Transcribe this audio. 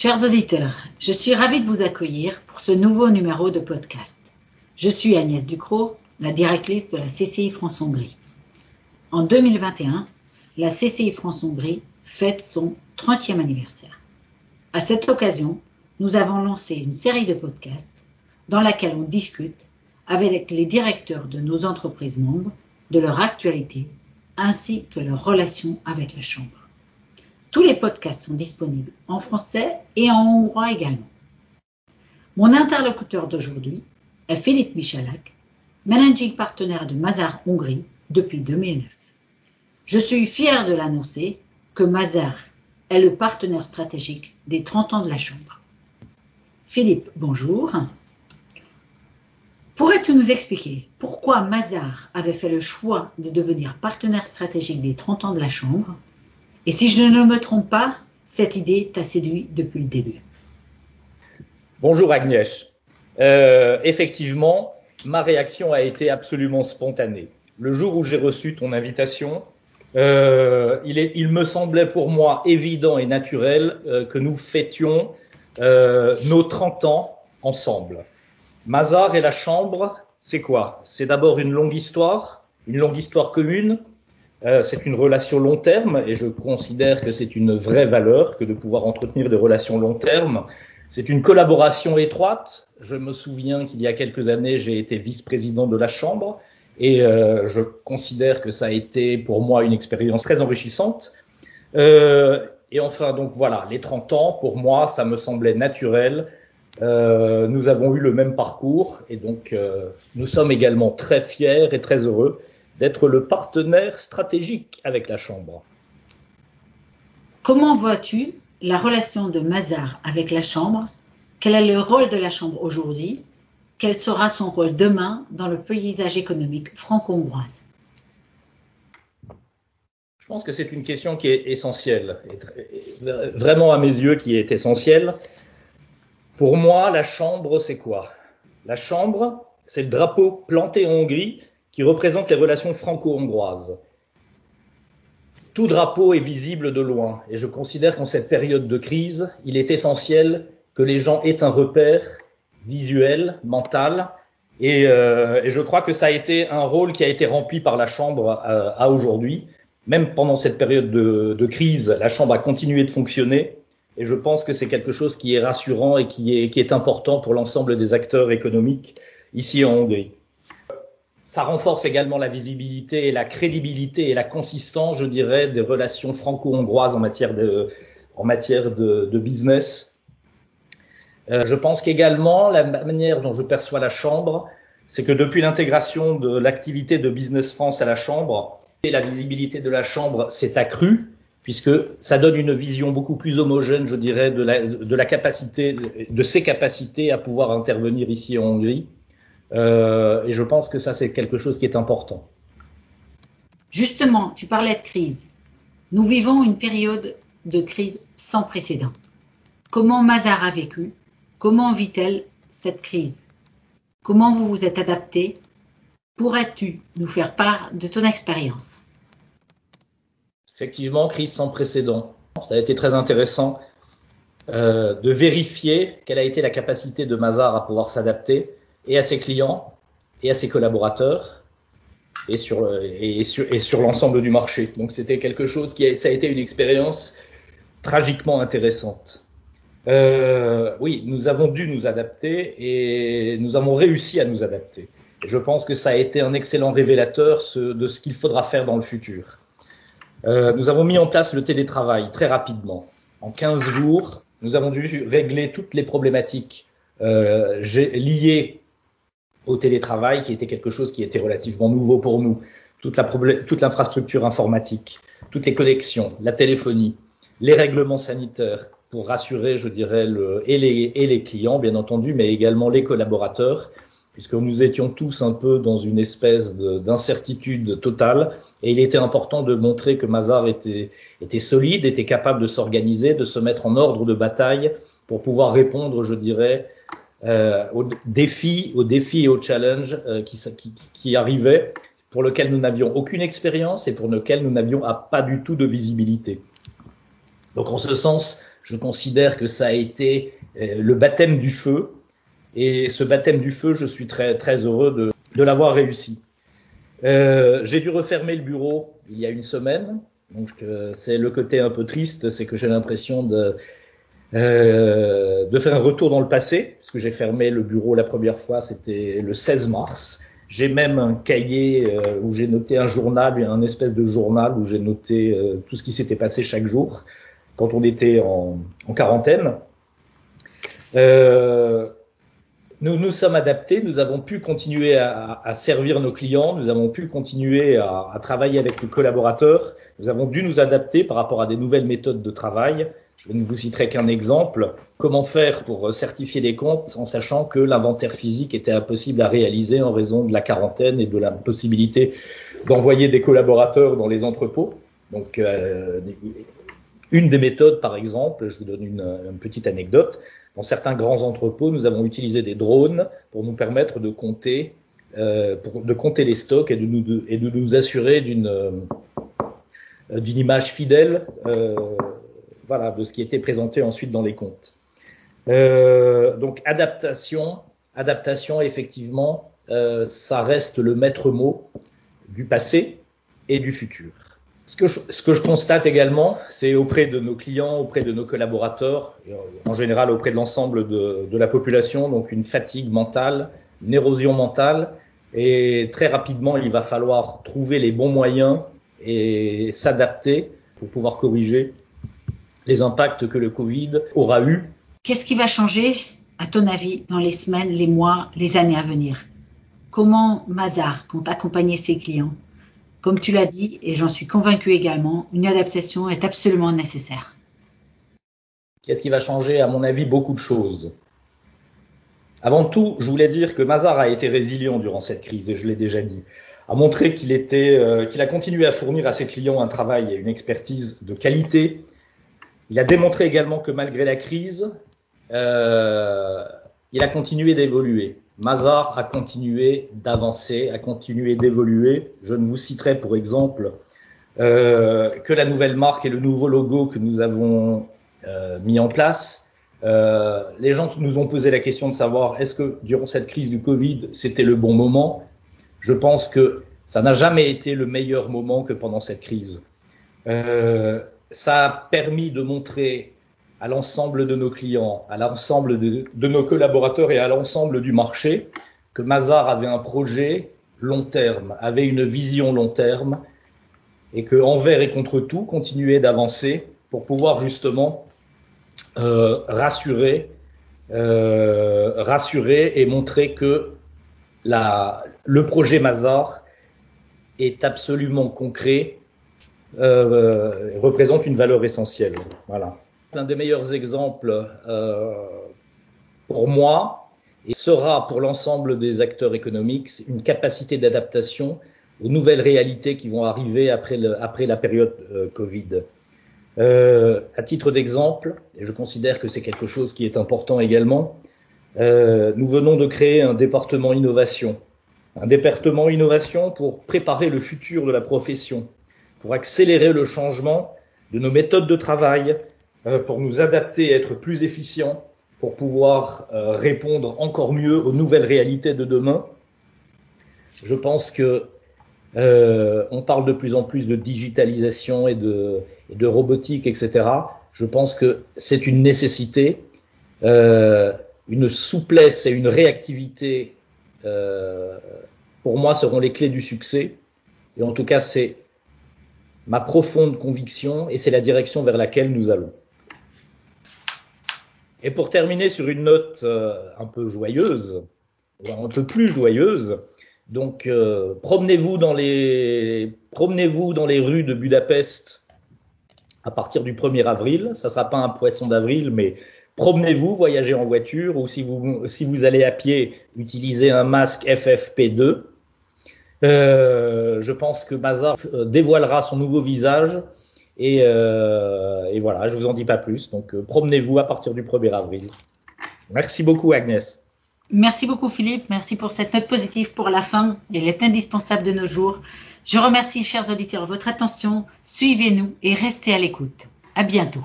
Chers auditeurs, je suis ravie de vous accueillir pour ce nouveau numéro de podcast. Je suis Agnès Ducrot, la directrice de la CCI France-Hongrie. En 2021, la CCI France-Hongrie fête son 30e anniversaire. À cette occasion, nous avons lancé une série de podcasts dans laquelle on discute avec les directeurs de nos entreprises membres de leur actualité ainsi que leur relation avec la Chambre. Tous les podcasts sont disponibles en français et en hongrois également. Mon interlocuteur d'aujourd'hui est Philippe Michalak, managing partenaire de Mazar Hongrie depuis 2009. Je suis fier de l'annoncer que Mazar est le partenaire stratégique des 30 ans de la Chambre. Philippe, bonjour. Pourrais-tu nous expliquer pourquoi Mazar avait fait le choix de devenir partenaire stratégique des 30 ans de la Chambre Et si je ne me trompe pas, cette idée t'a séduit depuis le début. Bonjour Agnès. Euh, effectivement, ma réaction a été absolument spontanée. Le jour où j'ai reçu ton invitation, euh, il, me semblait pour moi évident et naturel euh, que nous fêtions nos 30 ans ensemble. Mazar et la Chambre, c'est quoi? C'est d'abord une longue histoire, une longue histoire commune. Euh, c'est une relation long terme et je considère que c'est une vraie valeur que de pouvoir entretenir des relations long terme. C'est une collaboration étroite. Je me souviens qu'il y a quelques années, j'ai été vice-président de la Chambre et euh, je considère que ça a été pour moi une expérience très enrichissante. Euh, et enfin, donc voilà, les 30 ans, pour moi, ça me semblait naturel euh, nous avons eu le même parcours et donc euh, nous sommes également très fiers et très heureux d'être le partenaire stratégique avec la Chambre. Comment vois-tu la relation de Mazar avec la Chambre? Quel est le rôle de la Chambre aujourd'hui? Quel sera son rôle demain dans le paysage économique franco-hongroise? Je pense que c'est une question qui est essentielle, vraiment à mes yeux qui est essentielle. Pour moi, la chambre, c'est quoi? La chambre, c'est le drapeau planté en Hongrie qui représente les relations franco-hongroises. Tout drapeau est visible de loin et je considère qu'en cette période de crise, il est essentiel que les gens aient un repère visuel, mental, et, euh, et je crois que ça a été un rôle qui a été rempli par la Chambre à, à aujourd'hui. Même pendant cette période de, crise, la Chambre a continué de fonctionner et je pense que c'est quelque chose qui est rassurant et qui est important pour l'ensemble des acteurs économiques ici en Hongrie. Ça renforce également la visibilité et la crédibilité et la consistance, je dirais, des relations franco-hongroises en matière de, business. Euh, je pense qu'également, la manière dont je perçois la Chambre, c'est que depuis l'intégration de l'activité de Business France à la Chambre, la visibilité de la Chambre s'est accrue puisque ça donne une vision beaucoup plus homogène, je dirais, de la capacité, de ses capacités à pouvoir intervenir ici en Hongrie. Euh, et je pense que ça, c'est quelque chose qui est important. Justement, tu parlais de crise. Nous vivons une période de crise sans précédent. Comment Mazar a vécu? Comment vit-elle cette crise? Comment vous vous êtes adapté? Pourrais-tu nous faire part de ton expérience? Effectivement, crise sans précédent. Ça a été très intéressant euh, de vérifier quelle a été la capacité de Mazar à pouvoir s'adapter et à ses clients et à ses collaborateurs et sur, et sur, et sur l'ensemble du marché. Donc c'était quelque chose qui a, ça a été une expérience tragiquement intéressante. Euh, oui, nous avons dû nous adapter et nous avons réussi à nous adapter. Je pense que ça a été un excellent révélateur de ce qu'il faudra faire dans le futur. Euh, nous avons mis en place le télétravail très rapidement. En 15 jours, nous avons dû régler toutes les problématiques euh, liées au télétravail, qui était quelque chose qui était relativement nouveau pour nous. Toute l'infrastructure informatique, toutes les connexions, la téléphonie, les règlements sanitaires pour rassurer, je dirais, le, et, les, et les clients, bien entendu, mais également les collaborateurs puisque nous étions tous un peu dans une espèce d'incertitude totale, et il était important de montrer que Mazar était, était solide, était capable de s'organiser, de se mettre en ordre de bataille pour pouvoir répondre, je dirais, aux défis, aux défis et aux challenges euh, qui, qui, qui, arrivaient, pour lesquels nous n'avions aucune expérience et pour lesquels nous n'avions pas du tout de visibilité. Donc en ce sens, Je considère que ça a été euh, le baptême du feu. Et ce baptême du feu, je suis très, très heureux de, de l'avoir réussi. Euh, j'ai dû refermer le bureau il y a une semaine. Donc euh, c'est le côté un peu triste, c'est que j'ai l'impression de, euh, de faire un retour dans le passé, parce que j'ai fermé le bureau la première fois, c'était le 16 mars. J'ai même un cahier euh, où j'ai noté un journal, un espèce de journal où j'ai noté euh, tout ce qui s'était passé chaque jour quand on était en, quarantaine. Nous nous sommes adaptés, nous avons pu continuer à, à, servir nos clients, nous avons pu continuer à, à, travailler avec nos collaborateurs, nous avons dû nous adapter par rapport à des nouvelles méthodes de travail. Je ne vous citerai qu'un exemple. Comment faire pour certifier des comptes en sachant que l'inventaire physique était impossible à réaliser en raison de la quarantaine et de la possibilité d'envoyer des collaborateurs dans les entrepôts? Donc, euh, une des méthodes, par exemple, je vous donne une, petite anecdote, dans certains grands entrepôts, nous avons utilisé des drones pour nous permettre de compter, euh, de compter les stocks et de nous, et de nous assurer d'une euh, image fidèle euh, voilà, de ce qui était présenté ensuite dans les comptes. Euh, donc adaptation, adaptation effectivement, euh, ça reste le maître mot du passé et du futur. Ce que, je, constate également, c'est auprès de nos clients, auprès de nos collaborateurs, en général auprès de l'ensemble de, de, la population, donc une fatigue mentale, une érosion mentale, et très rapidement, il va falloir trouver les bons moyens et s'adapter pour pouvoir corriger les impacts que le Covid aura eu. Qu'est-ce qui va changer, à ton avis, dans les semaines, les mois, les années à venir? Comment Mazar compte accompagner ses clients? Comme tu l'as dit, et j'en suis convaincu également, une adaptation est absolument nécessaire. Qu'est-ce qui va changer À mon avis, beaucoup de choses? Avant tout, je voulais dire que Mazar a été résilient durant cette crise, et je l'ai déjà dit, a montré qu'il était, euh, qu'il a continué à fournir à ses clients un travail et une expertise de qualité. Il a démontré également que malgré la crise, euh, il a continué d'évoluer. Mazar a continué d'avancer, a continué d'évoluer. Je ne vous citerai pour exemple euh, que la nouvelle marque et le nouveau logo que nous avons euh, mis en place. Euh, les gens nous ont posé la question de savoir est-ce que durant cette crise du Covid, c'était le bon moment? Je pense que ça n'a jamais été le meilleur moment que pendant cette crise. Ça a permis de montrer à l'ensemble de nos clients, à l'ensemble de, nos collaborateurs et à l'ensemble du marché que Mazar avait un projet long terme, avait une vision long terme et que envers et contre tout continuait d'avancer pour pouvoir justement euh, rassurer, euh, rassurer et montrer que le projet Mazar est absolument concret, euh, représente une valeur essentielle. Voilà. L'un des meilleurs exemples euh, pour moi et sera pour l'ensemble des acteurs économiques une capacité d'adaptation aux nouvelles réalités qui vont arriver après, le, après la période euh, Covid. Euh, à titre d'exemple, et je considère que c'est quelque chose qui est important également, euh, nous venons de créer un département innovation. Un département innovation pour préparer le futur de la profession, pour accélérer le changement de nos méthodes de travail, euh, pour nous adapter, être plus efficients, pour pouvoir euh, répondre encore mieux aux nouvelles réalités de demain. Je pense que euh, on parle de plus en plus de digitalisation et de, de robotique, etc. Je pense que c'est une nécessité, euh, une souplesse et une réactivité. Euh, pour moi, seront les clés du succès. Et en tout cas, c'est ma profonde conviction et c'est la direction vers laquelle nous allons. Et pour terminer sur une note euh, un peu joyeuse, un peu plus joyeuse, donc euh, promenez-vous dans les promenez-vous dans les rues de Budapest à partir du 1er avril. Ça sera pas un poisson d'avril, mais promenez-vous, voyagez en voiture ou si vous si vous allez à pied, utilisez un masque FFP2. Euh, je pense que Bazar dévoilera son nouveau visage et, euh, et, voilà, je vous en dis pas plus. Donc euh, promenez-vous à partir du 1er avril. Merci beaucoup Agnès. Merci beaucoup Philippe, merci pour cette note positive pour la fin. Elle est indispensable de nos jours. Je remercie chers auditeurs votre attention. Suivez-nous et restez à l'écoute. À bientôt.